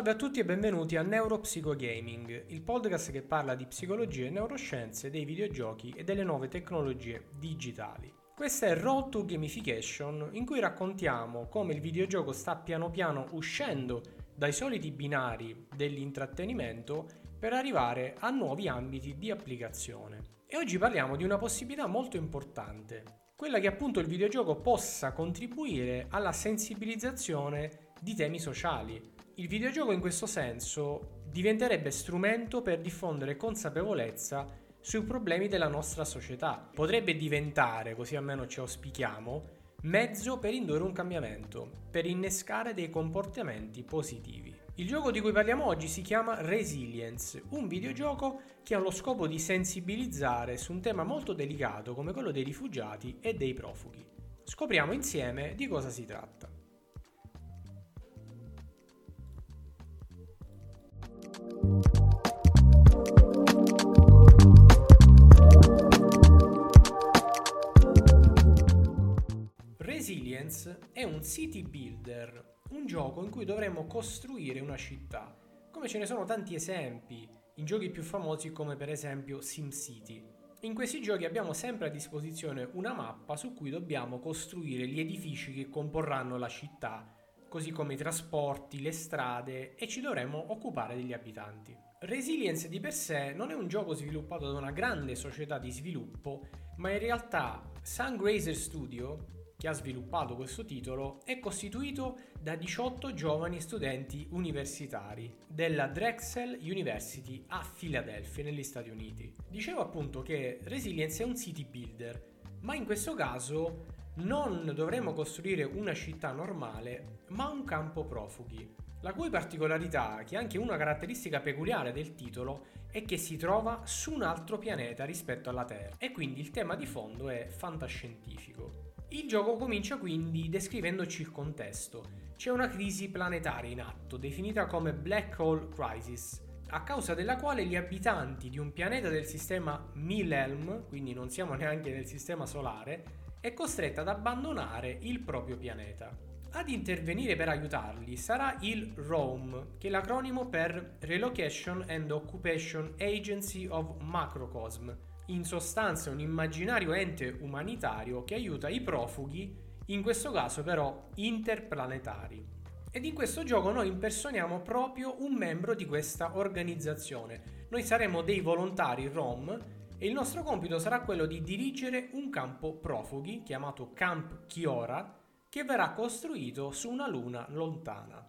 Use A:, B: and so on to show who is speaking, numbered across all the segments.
A: Salve a tutti e benvenuti a Neuropsicogaming, il podcast che parla di psicologia e neuroscienze, dei videogiochi e delle nuove tecnologie digitali. Questa è Road to Gamification, in cui raccontiamo come il videogioco sta piano piano uscendo dai soliti binari dell'intrattenimento per arrivare a nuovi ambiti di applicazione. E oggi parliamo di una possibilità molto importante, quella che appunto il videogioco possa contribuire alla sensibilizzazione di temi sociali. Il videogioco in questo senso diventerebbe strumento per diffondere consapevolezza sui problemi della nostra società. Potrebbe diventare, così almeno ci auspichiamo, mezzo per indurre un cambiamento, per innescare dei comportamenti positivi. Il gioco di cui parliamo oggi si chiama Resilience, un videogioco che ha lo scopo di sensibilizzare su un tema molto delicato come quello dei rifugiati e dei profughi. Scopriamo insieme di cosa si tratta. City builder un gioco in cui dovremmo costruire una città, come ce ne sono tanti esempi in giochi più famosi come per esempio SimCity. In questi giochi abbiamo sempre a disposizione una mappa su cui dobbiamo costruire gli edifici che comporranno la città, così come i trasporti, le strade e ci dovremo occupare degli abitanti. Resilience di per sé non è un gioco sviluppato da una grande società di sviluppo, ma in realtà Sungrazer Studio che ha sviluppato questo titolo, è costituito da 18 giovani studenti universitari della Drexel University a Philadelphia, negli Stati Uniti. Dicevo appunto che Resilience è un city builder, ma in questo caso non dovremmo costruire una città normale, ma un campo profughi, la cui particolarità, che è anche una caratteristica peculiare del titolo, è che si trova su un altro pianeta rispetto alla Terra e quindi il tema di fondo è fantascientifico. Il gioco comincia quindi descrivendoci il contesto. C'è una crisi planetaria in atto, definita come Black Hole Crisis, a causa della quale gli abitanti di un pianeta del sistema Milhelm, quindi non siamo neanche nel sistema solare, è costretta ad abbandonare il proprio pianeta. Ad intervenire per aiutarli sarà il ROAM, che è l'acronimo per Relocation and Occupation Agency of Macrocosm, in sostanza un immaginario ente umanitario che aiuta i profughi, in questo caso però interplanetari. Ed in questo gioco noi impersoniamo proprio un membro di questa organizzazione. Noi saremo dei volontari ROM e il nostro compito sarà quello di dirigere un campo profughi chiamato Camp Chiora che verrà costruito su una luna lontana.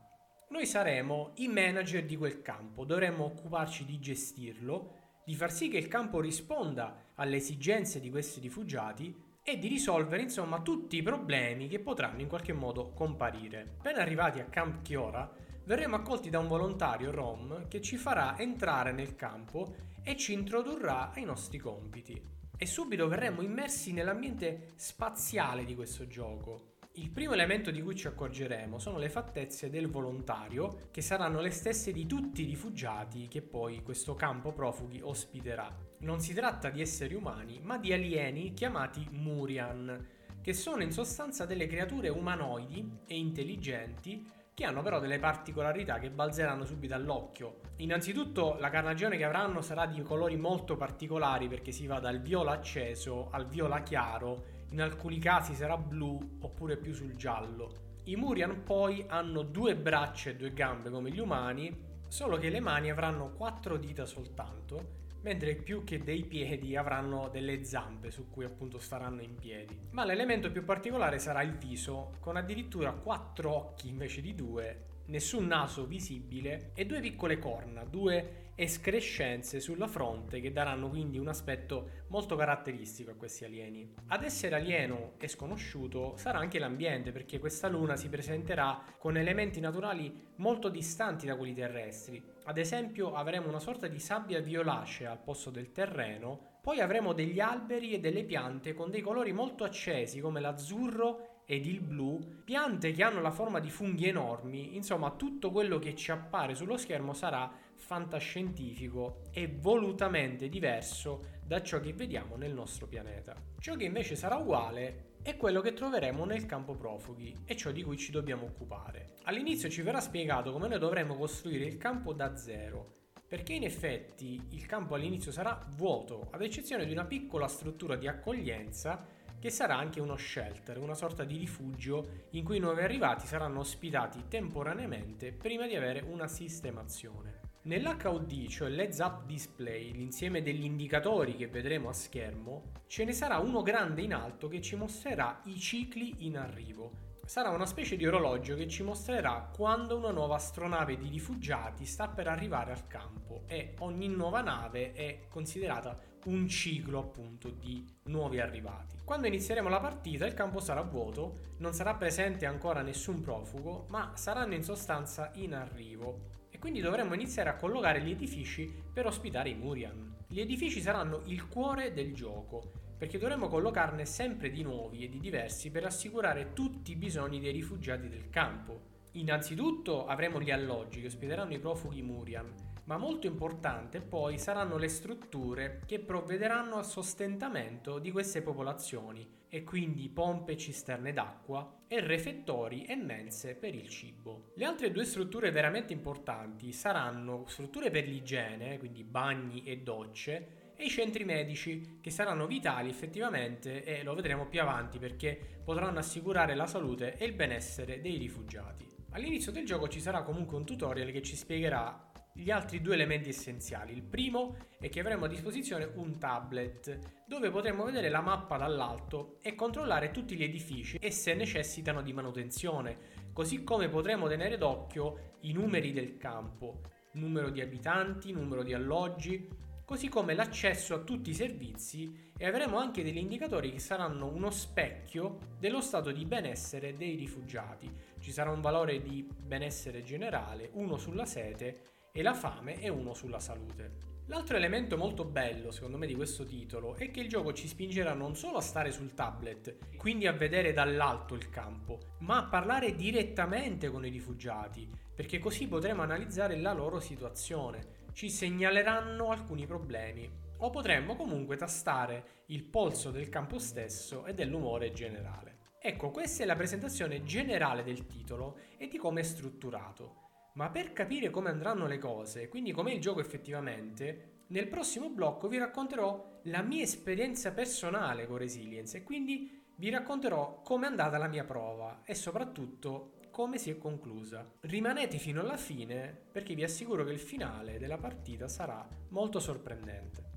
A: Noi saremo i manager di quel campo, dovremmo occuparci di gestirlo di far sì che il campo risponda alle esigenze di questi rifugiati e di risolvere insomma tutti i problemi che potranno in qualche modo comparire. Appena arrivati a Camp Chiora verremo accolti da un volontario rom che ci farà entrare nel campo e ci introdurrà ai nostri compiti. E subito verremo immersi nell'ambiente spaziale di questo gioco, il primo elemento di cui ci accorgeremo sono le fattezze del volontario, che saranno le stesse di tutti i rifugiati che poi questo campo profughi ospiterà. Non si tratta di esseri umani, ma di alieni chiamati Murian, che sono in sostanza delle creature umanoidi e intelligenti che hanno però delle particolarità che balzeranno subito all'occhio. Innanzitutto la carnagione che avranno sarà di colori molto particolari perché si va dal viola acceso al viola chiaro in alcuni casi sarà blu oppure più sul giallo. I Murian poi hanno due braccia e due gambe come gli umani, solo che le mani avranno quattro dita soltanto, mentre più che dei piedi avranno delle zampe su cui appunto staranno in piedi. Ma l'elemento più particolare sarà il viso, con addirittura quattro occhi invece di due nessun naso visibile e due piccole corna, due escrescenze sulla fronte che daranno quindi un aspetto molto caratteristico a questi alieni. Ad essere alieno e sconosciuto sarà anche l'ambiente perché questa luna si presenterà con elementi naturali molto distanti da quelli terrestri. Ad esempio avremo una sorta di sabbia violacea al posto del terreno, poi avremo degli alberi e delle piante con dei colori molto accesi come l'azzurro ed il blu, piante che hanno la forma di funghi enormi, insomma tutto quello che ci appare sullo schermo sarà fantascientifico e volutamente diverso da ciò che vediamo nel nostro pianeta. Ciò che invece sarà uguale è quello che troveremo nel campo profughi e ciò di cui ci dobbiamo occupare. All'inizio ci verrà spiegato come noi dovremo costruire il campo da zero, perché in effetti il campo all'inizio sarà vuoto, ad eccezione di una piccola struttura di accoglienza che sarà anche uno shelter, una sorta di rifugio in cui i nuovi arrivati saranno ospitati temporaneamente prima di avere una sistemazione. Nell'HUD, cioè l'Heads Up Display, l'insieme degli indicatori che vedremo a schermo, ce ne sarà uno grande in alto che ci mostrerà i cicli in arrivo. Sarà una specie di orologio che ci mostrerà quando una nuova astronave di rifugiati sta per arrivare al campo e ogni nuova nave è considerata un ciclo appunto di nuovi arrivati. Quando inizieremo la partita il campo sarà vuoto, non sarà presente ancora nessun profugo, ma saranno in sostanza in arrivo e quindi dovremo iniziare a collocare gli edifici per ospitare i Murian. Gli edifici saranno il cuore del gioco, perché dovremo collocarne sempre di nuovi e di diversi per assicurare tutti i bisogni dei rifugiati del campo. Innanzitutto avremo gli alloggi che ospiteranno i profughi Murian, ma molto importante poi saranno le strutture che provvederanno al sostentamento di queste popolazioni e quindi pompe e cisterne d'acqua e refettori e mense per il cibo. Le altre due strutture veramente importanti saranno strutture per l'igiene, quindi bagni e docce, e i centri medici che saranno vitali effettivamente e lo vedremo più avanti perché potranno assicurare la salute e il benessere dei rifugiati. All'inizio del gioco ci sarà comunque un tutorial che ci spiegherà gli altri due elementi essenziali. Il primo è che avremo a disposizione un tablet dove potremo vedere la mappa dall'alto e controllare tutti gli edifici e se necessitano di manutenzione, così come potremo tenere d'occhio i numeri del campo, numero di abitanti, numero di alloggi, così come l'accesso a tutti i servizi e avremo anche degli indicatori che saranno uno specchio dello stato di benessere dei rifugiati. Ci sarà un valore di benessere generale, uno sulla sete e la fame e uno sulla salute. L'altro elemento molto bello, secondo me, di questo titolo è che il gioco ci spingerà non solo a stare sul tablet, quindi a vedere dall'alto il campo, ma a parlare direttamente con i rifugiati, perché così potremo analizzare la loro situazione, ci segnaleranno alcuni problemi, o potremmo comunque tastare il polso del campo stesso e dell'umore generale. Ecco, questa è la presentazione generale del titolo e di come è strutturato. Ma per capire come andranno le cose, quindi com'è il gioco effettivamente, nel prossimo blocco vi racconterò la mia esperienza personale con Resilience e quindi vi racconterò com'è andata la mia prova e soprattutto come si è conclusa. Rimanete fino alla fine perché vi assicuro che il finale della partita sarà molto sorprendente.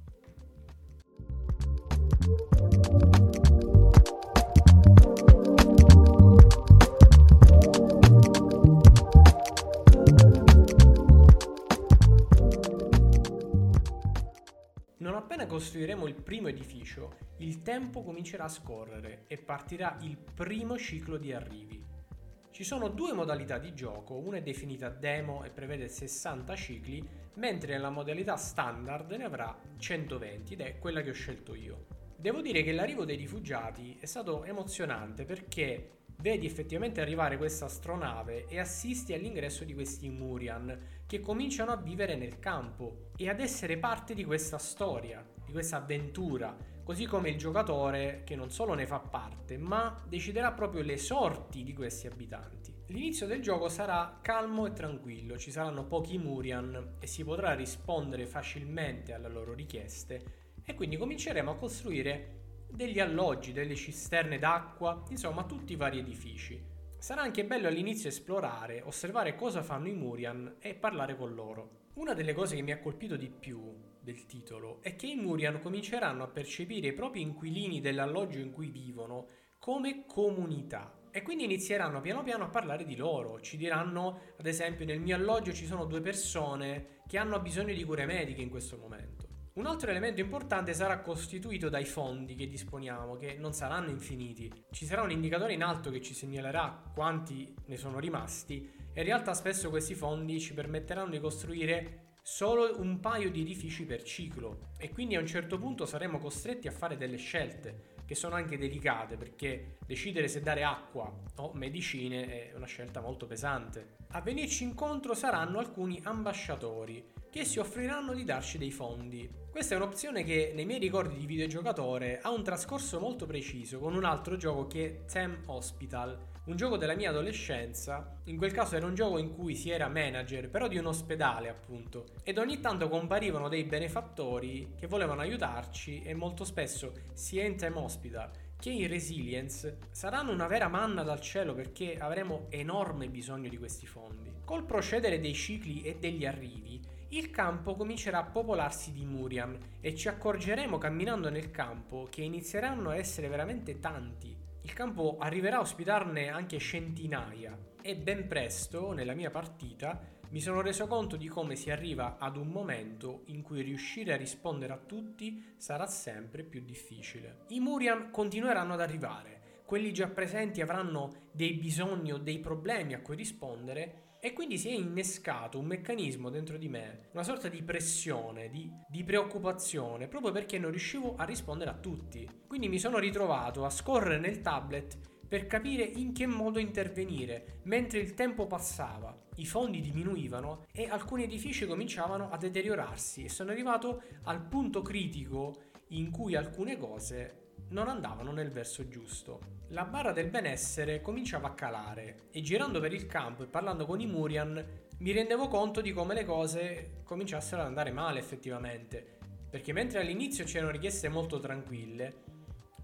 A: Appena costruiremo il primo edificio, il tempo comincerà a scorrere e partirà il primo ciclo di arrivi. Ci sono due modalità di gioco, una è definita demo e prevede 60 cicli, mentre nella modalità standard ne avrà 120 ed è quella che ho scelto io. Devo dire che l'arrivo dei rifugiati è stato emozionante perché vedi effettivamente arrivare questa astronave e assisti all'ingresso di questi Murian che cominciano a vivere nel campo e ad essere parte di questa storia, di questa avventura, così come il giocatore che non solo ne fa parte, ma deciderà proprio le sorti di questi abitanti. L'inizio del gioco sarà calmo e tranquillo, ci saranno pochi Murian e si potrà rispondere facilmente alle loro richieste e quindi cominceremo a costruire degli alloggi, delle cisterne d'acqua, insomma tutti i vari edifici. Sarà anche bello all'inizio esplorare, osservare cosa fanno i Murian e parlare con loro. Una delle cose che mi ha colpito di più del titolo è che i Murian cominceranno a percepire i propri inquilini dell'alloggio in cui vivono come comunità e quindi inizieranno piano piano a parlare di loro. Ci diranno, ad esempio, nel mio alloggio ci sono due persone che hanno bisogno di cure mediche in questo momento. Un altro elemento importante sarà costituito dai fondi che disponiamo, che non saranno infiniti. Ci sarà un indicatore in alto che ci segnalerà quanti ne sono rimasti e in realtà spesso questi fondi ci permetteranno di costruire solo un paio di edifici per ciclo e quindi a un certo punto saremo costretti a fare delle scelte che sono anche delicate perché decidere se dare acqua o medicine è una scelta molto pesante. A venirci incontro saranno alcuni ambasciatori che si offriranno di darci dei fondi. Questa è un'opzione che nei miei ricordi di videogiocatore ha un trascorso molto preciso con un altro gioco che è Them Hospital, un gioco della mia adolescenza. In quel caso era un gioco in cui si era manager, però di un ospedale appunto, ed ogni tanto comparivano dei benefattori che volevano aiutarci e molto spesso sia in Time Hospital che in Resilience saranno una vera manna dal cielo perché avremo enorme bisogno di questi fondi. Col procedere dei cicli e degli arrivi, il campo comincerà a popolarsi di Muriam e ci accorgeremo camminando nel campo che inizieranno a essere veramente tanti. Il campo arriverà a ospitarne anche centinaia e ben presto, nella mia partita, mi sono reso conto di come si arriva ad un momento in cui riuscire a rispondere a tutti sarà sempre più difficile. I Muriam continueranno ad arrivare, quelli già presenti avranno dei bisogni o dei problemi a cui rispondere e quindi si è innescato un meccanismo dentro di me, una sorta di pressione, di, di, preoccupazione, proprio perché non riuscivo a rispondere a tutti. Quindi mi sono ritrovato a scorrere nel tablet per capire in che modo intervenire, mentre il tempo passava, i fondi diminuivano e alcuni edifici cominciavano a deteriorarsi e sono arrivato al punto critico in cui alcune cose non andavano nel verso giusto. La barra del benessere cominciava a calare e girando per il campo e parlando con i Murian mi rendevo conto di come le cose cominciassero ad andare male effettivamente, perché mentre all'inizio c'erano richieste molto tranquille,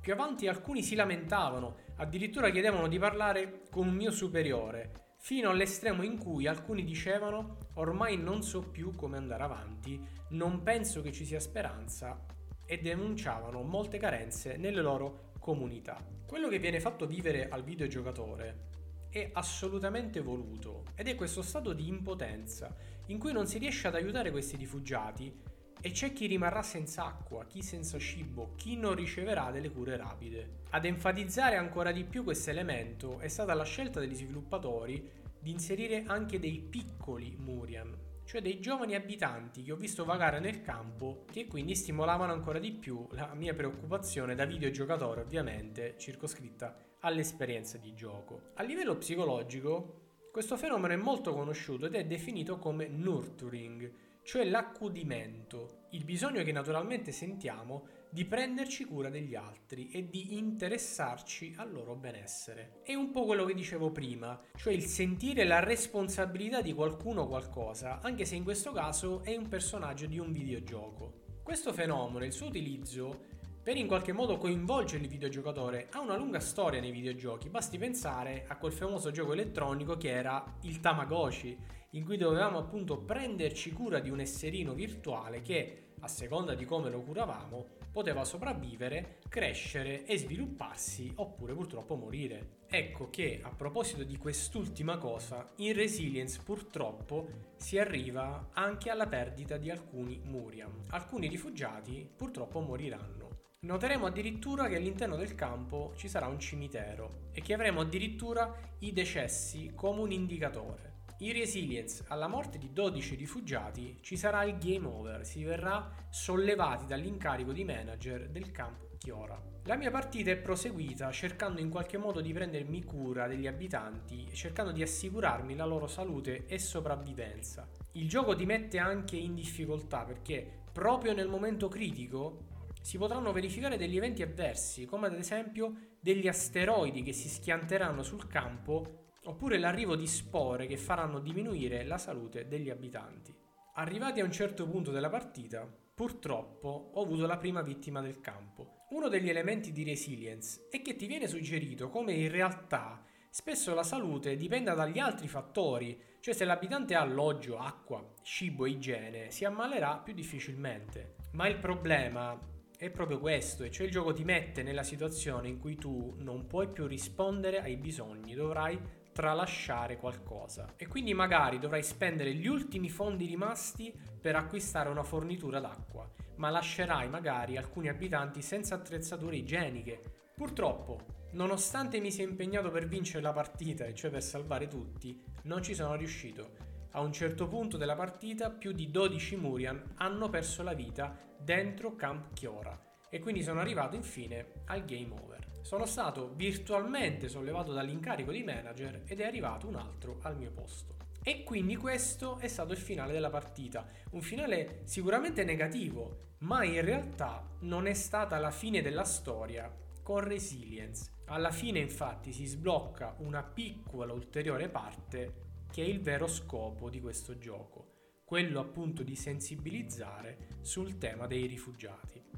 A: più avanti alcuni si lamentavano, addirittura chiedevano di parlare con un mio superiore, fino all'estremo in cui alcuni dicevano ormai non so più come andare avanti, non penso che ci sia speranza e denunciavano molte carenze nelle loro comunità. Quello che viene fatto vivere al videogiocatore è assolutamente voluto ed è questo stato di impotenza in cui non si riesce ad aiutare questi rifugiati e c'è chi rimarrà senza acqua, chi senza cibo, chi non riceverà delle cure rapide. Ad enfatizzare ancora di più questo elemento è stata la scelta degli sviluppatori di inserire anche dei piccoli Murian, cioè dei giovani abitanti che ho visto vagare nel campo, che quindi stimolavano ancora di più la mia preoccupazione da videogiocatore, ovviamente circoscritta all'esperienza di gioco. A livello psicologico, questo fenomeno è molto conosciuto ed è definito come nurturing, cioè l'accudimento, il bisogno che naturalmente sentiamo di prenderci cura degli altri e di interessarci al loro benessere. È un po' quello che dicevo prima, cioè il sentire la responsabilità di qualcuno o qualcosa, anche se in questo caso è un personaggio di un videogioco. Questo fenomeno, il suo utilizzo, per in qualche modo coinvolgere il videogiocatore ha una lunga storia nei videogiochi, basti pensare a quel famoso gioco elettronico che era il Tamagotchi, in cui dovevamo appunto prenderci cura di un esserino virtuale che, a seconda di come lo curavamo, poteva sopravvivere, crescere e svilupparsi oppure purtroppo morire. Ecco che a proposito di quest'ultima cosa, in Resilience purtroppo si arriva anche alla perdita di alcuni Muriam. Alcuni rifugiati purtroppo moriranno. Noteremo addirittura che all'interno del campo ci sarà un cimitero e che avremo addirittura i decessi come un indicatore. In Resilience, alla morte di 12 rifugiati, ci sarà il game over, si verrà sollevati dall'incarico di manager del campo Chiora. La mia partita è proseguita cercando in qualche modo di prendermi cura degli abitanti e cercando di assicurarmi la loro salute e sopravvivenza. Il gioco ti mette anche in difficoltà perché proprio nel momento critico si potranno verificare degli eventi avversi, come ad esempio degli asteroidi che si schianteranno sul campo oppure l'arrivo di spore che faranno diminuire la salute degli abitanti. Arrivati a un certo punto della partita, purtroppo ho avuto la prima vittima del campo. Uno degli elementi di resilience è che ti viene suggerito come in realtà spesso la salute dipenda dagli altri fattori, cioè se l'abitante ha alloggio, acqua, cibo e igiene, si ammalerà più difficilmente. Ma il problema è proprio questo, e cioè il gioco ti mette nella situazione in cui tu non puoi più rispondere ai bisogni, dovrai tralasciare qualcosa e quindi magari dovrai spendere gli ultimi fondi rimasti per acquistare una fornitura d'acqua, ma lascerai magari alcuni abitanti senza attrezzature igieniche. Purtroppo, nonostante mi sia impegnato per vincere la partita, e cioè per salvare tutti, non ci sono riuscito. A un certo punto della partita più di 12 Murian hanno perso la vita dentro Camp Chiora e quindi sono arrivato infine al game over. Sono stato virtualmente sollevato dall'incarico di manager ed è arrivato un altro al mio posto. E quindi questo è stato il finale della partita. Un finale sicuramente negativo, ma in realtà non è stata la fine della storia con Resilience. Alla fine infatti si sblocca una piccola ulteriore parte che è il vero scopo di questo gioco, quello appunto di sensibilizzare sul tema dei rifugiati.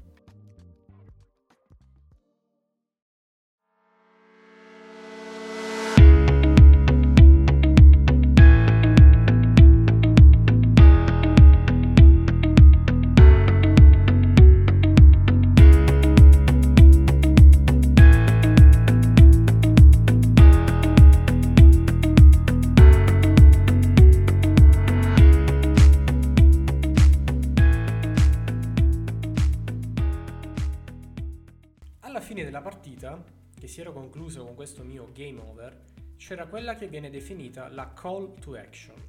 A: Che si era concluso con questo mio game over, c'era quella che viene definita la call to action.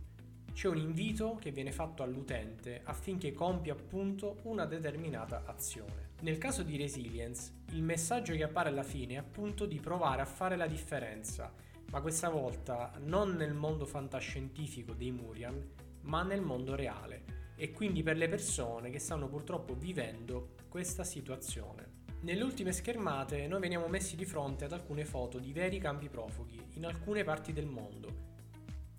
A: C'è un invito che viene fatto all'utente affinché compia appunto una determinata azione. Nel caso di Resilience, il messaggio che appare alla fine è appunto di provare a fare la differenza, ma questa volta non nel mondo fantascientifico dei Murian, ma nel mondo reale, e quindi per le persone che stanno purtroppo vivendo questa situazione. Nelle ultime schermate noi veniamo messi di fronte ad alcune foto di veri campi profughi in alcune parti del mondo.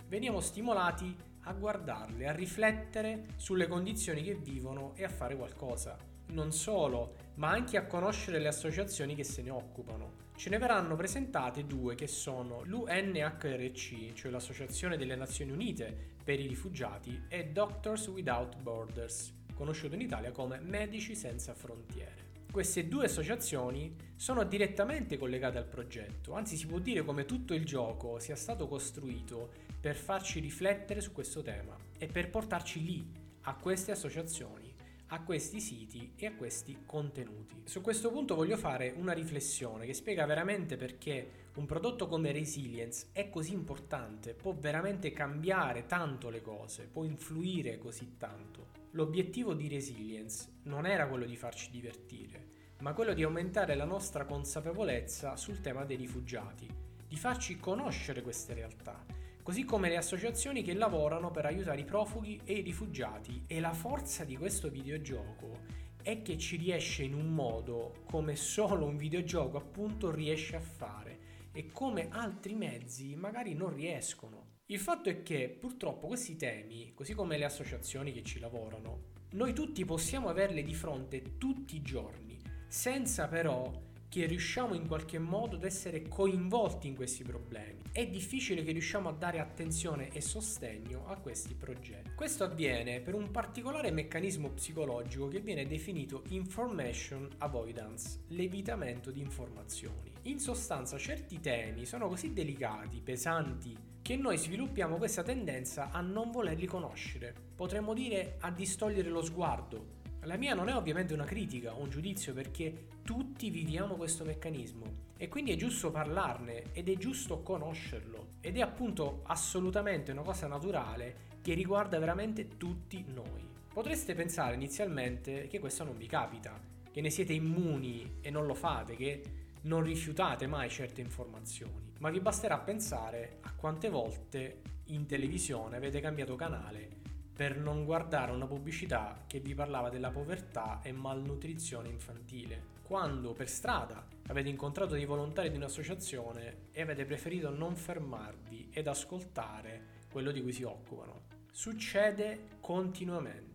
A: Veniamo stimolati a guardarle, a riflettere sulle condizioni che vivono e a fare qualcosa. Non solo, ma anche a conoscere le associazioni che se ne occupano. Ce ne verranno presentate due che sono l'UNHRC, cioè l'Associazione delle Nazioni Unite per i rifugiati, e Doctors Without Borders, conosciuto in Italia come Medici Senza Frontiere. Queste due associazioni sono direttamente collegate al progetto, anzi si può dire come tutto il gioco sia stato costruito per farci riflettere su questo tema e per portarci lì, a queste associazioni, a questi siti e a questi contenuti. Su questo punto voglio fare una riflessione che spiega veramente perché un prodotto come Resilience è così importante, può veramente cambiare tanto le cose, può influire così tanto. L'obiettivo di Resilience non era quello di farci divertire, ma quello di aumentare la nostra consapevolezza sul tema dei rifugiati, di farci conoscere queste realtà, così come le associazioni che lavorano per aiutare i profughi e i rifugiati. E la forza di questo videogioco è che ci riesce in un modo come solo un videogioco appunto riesce a fare e come altri mezzi magari non riescono. Il fatto è che purtroppo questi temi, così come le associazioni che ci lavorano, noi tutti possiamo averle di fronte tutti i giorni, senza però che riusciamo in qualche modo ad essere coinvolti in questi problemi. È difficile che riusciamo a dare attenzione e sostegno a questi progetti. Questo avviene per un particolare meccanismo psicologico che viene definito information avoidance, l'evitamento di informazioni. In sostanza certi temi sono così delicati, pesanti che noi sviluppiamo questa tendenza a non volerli conoscere, potremmo dire a distogliere lo sguardo. La mia non è ovviamente una critica o un giudizio perché tutti viviamo questo meccanismo e quindi è giusto parlarne ed è giusto conoscerlo ed è appunto assolutamente una cosa naturale che riguarda veramente tutti noi. Potreste pensare inizialmente che questo non vi capita, che ne siete immuni e non lo fate, che non rifiutate mai certe informazioni, ma vi basterà pensare a quante volte in televisione avete cambiato canale per non guardare una pubblicità che vi parlava della povertà e malnutrizione infantile, quando per strada avete incontrato dei volontari di un'associazione e avete preferito non fermarvi ed ascoltare quello di cui si occupano. Succede continuamente.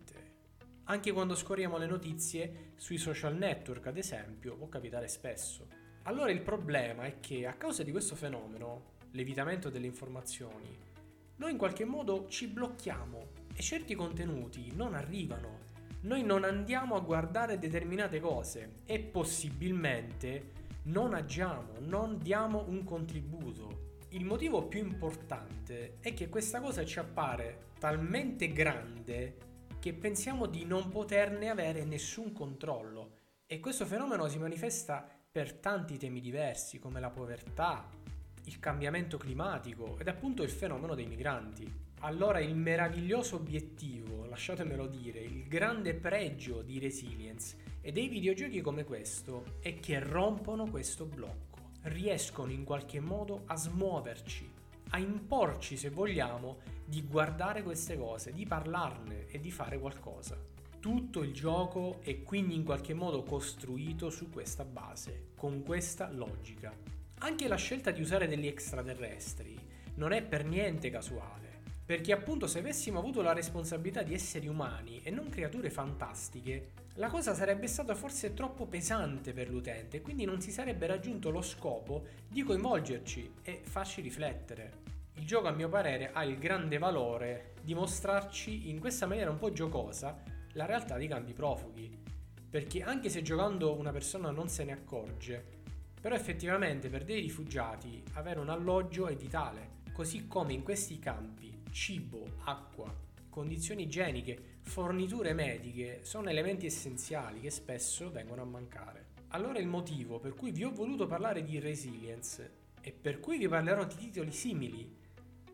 A: Anche quando scorriamo le notizie sui social network, ad esempio, può capitare spesso. Allora il problema è che a causa di questo fenomeno, l'evitamento delle informazioni, noi in qualche modo ci blocchiamo e certi contenuti non arrivano. Noi non andiamo a guardare determinate cose e possibilmente non agiamo, non diamo un contributo. Il motivo più importante è che questa cosa ci appare talmente grande che pensiamo di non poterne avere nessun controllo e questo fenomeno si manifesta per tanti temi diversi come la povertà, il cambiamento climatico ed appunto il fenomeno dei migranti. Allora il meraviglioso obiettivo, lasciatemelo dire, il grande pregio di Resilience e dei videogiochi come questo è che rompono questo blocco, riescono in qualche modo a smuoverci, a imporci se vogliamo di guardare queste cose, di parlarne e di fare qualcosa. Tutto il gioco è quindi in qualche modo costruito su questa base, con questa logica. Anche la scelta di usare degli extraterrestri non è per niente casuale, perché appunto se avessimo avuto la responsabilità di esseri umani e non creature fantastiche, la cosa sarebbe stata forse troppo pesante per l'utente e quindi non si sarebbe raggiunto lo scopo di coinvolgerci e farci riflettere. Il gioco a mio parere ha il grande valore di mostrarci in questa maniera un po' giocosa la realtà dei campi profughi, perché anche se giocando una persona non se ne accorge, però effettivamente per dei rifugiati avere un alloggio è vitale, così come in questi campi cibo, acqua, condizioni igieniche, forniture mediche sono elementi essenziali che spesso vengono a mancare. Allora il motivo per cui vi ho voluto parlare di resilience e per cui vi parlerò di titoli simili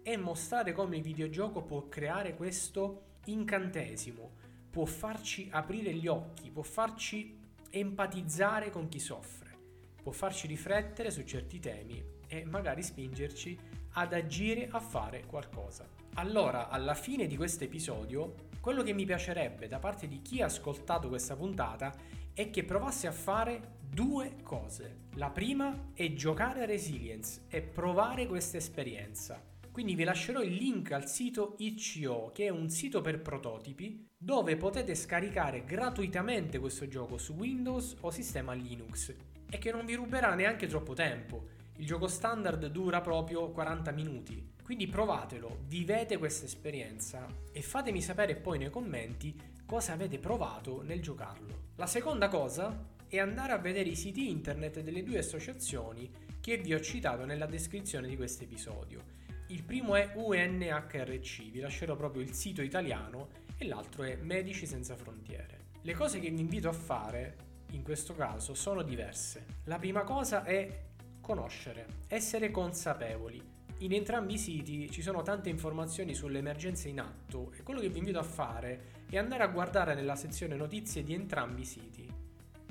A: e mostrare come il videogioco può creare questo incantesimo, può farci aprire gli occhi, può farci empatizzare con chi soffre, può farci riflettere su certi temi e magari spingerci ad agire a fare qualcosa. Allora, alla fine di questo episodio, quello che mi piacerebbe da parte di chi ha ascoltato questa puntata è che provasse a fare due cose. La prima è giocare a Resilience e provare questa esperienza. Quindi vi lascerò il link al sito itch.io, che è un sito per prototipi, dove potete scaricare gratuitamente questo gioco su Windows o sistema Linux e che non vi ruberà neanche troppo tempo. Il gioco standard dura proprio 40 minuti. Quindi provatelo, vivete questa esperienza e fatemi sapere poi nei commenti cosa avete provato nel giocarlo. La seconda cosa è andare a vedere i siti internet delle due associazioni che vi ho citato nella descrizione di questo episodio. Il primo è UNHRC, vi lascerò proprio il sito italiano e l'altro è Medici Senza Frontiere. Le cose che vi invito a fare in questo caso sono diverse. La prima cosa è conoscere, essere consapevoli. In entrambi i siti ci sono tante informazioni sulle emergenze in atto e quello che vi invito a fare è andare a guardare nella sezione notizie di entrambi i siti,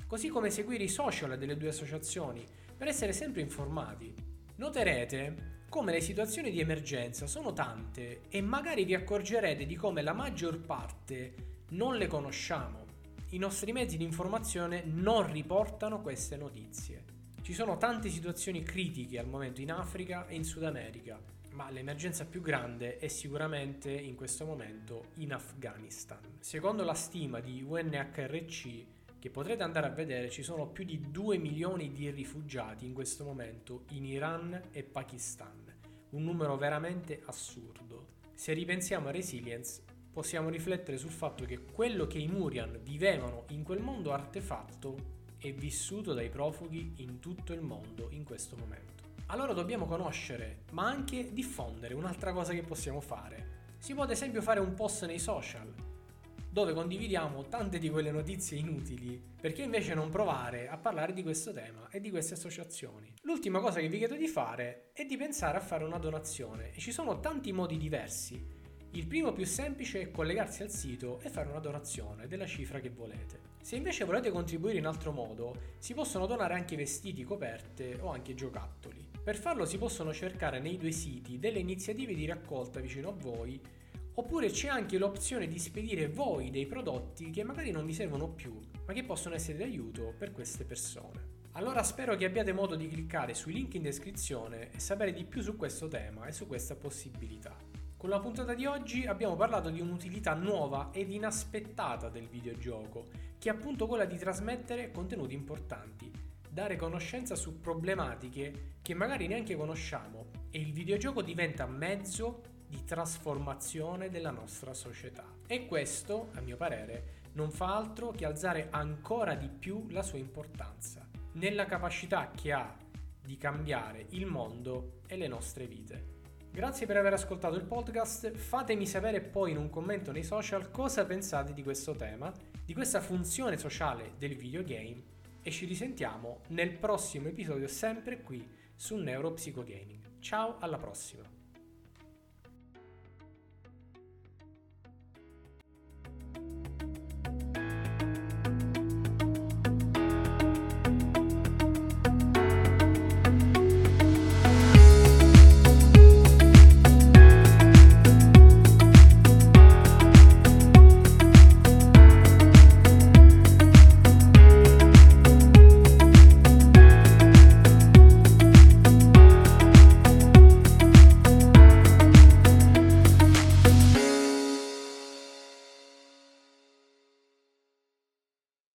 A: così come seguire i social delle due associazioni per essere sempre informati. Noterete come le situazioni di emergenza sono tante e magari vi accorgerete di come la maggior parte non le conosciamo. I nostri mezzi di informazione non riportano queste notizie. Ci sono tante situazioni critiche al momento in Africa e in Sud America, ma l'emergenza più grande è sicuramente in questo momento in Afghanistan. Secondo la stima di UNHRC, che potrete andare a vedere, ci sono più di 2 milioni di rifugiati in questo momento in Iran e Pakistan un numero veramente assurdo. Se ripensiamo a Resilience, possiamo riflettere sul fatto che quello che i Murian vivevano in quel mondo artefatto è vissuto dai profughi in tutto il mondo in questo momento. Allora dobbiamo conoscere, ma anche diffondere un'altra cosa che possiamo fare. Si può ad esempio fare un post nei social, dove condividiamo tante di quelle notizie inutili, perché invece non provare a parlare di questo tema e di queste associazioni? L'ultima cosa che vi chiedo di fare è di pensare a fare una donazione e ci sono tanti modi diversi. Il primo più semplice è collegarsi al sito e fare una donazione della cifra che volete. Se invece volete contribuire in altro modo, si possono donare anche vestiti, coperte o anche giocattoli. Per farlo si possono cercare nei due siti delle iniziative di raccolta vicino a voi Oppure c'è anche l'opzione di spedire voi dei prodotti che magari non vi servono più, ma che possono essere di aiuto per queste persone. Allora spero che abbiate modo di cliccare sui link in descrizione e sapere di più su questo tema e su questa possibilità. Con la puntata di oggi abbiamo parlato di un'utilità nuova ed inaspettata del videogioco, che è appunto quella di trasmettere contenuti importanti, dare conoscenza su problematiche che magari neanche conosciamo e il videogioco diventa mezzo di trasformazione della nostra società. E questo, a mio parere, non fa altro che alzare ancora di più la sua importanza, nella capacità che ha di cambiare il mondo e le nostre vite. Grazie per aver ascoltato il podcast, fatemi sapere poi in un commento nei social cosa pensate di questo tema, di questa funzione sociale del videogame e ci risentiamo nel prossimo episodio sempre qui su Neuropsychogaming. Ciao, alla prossima!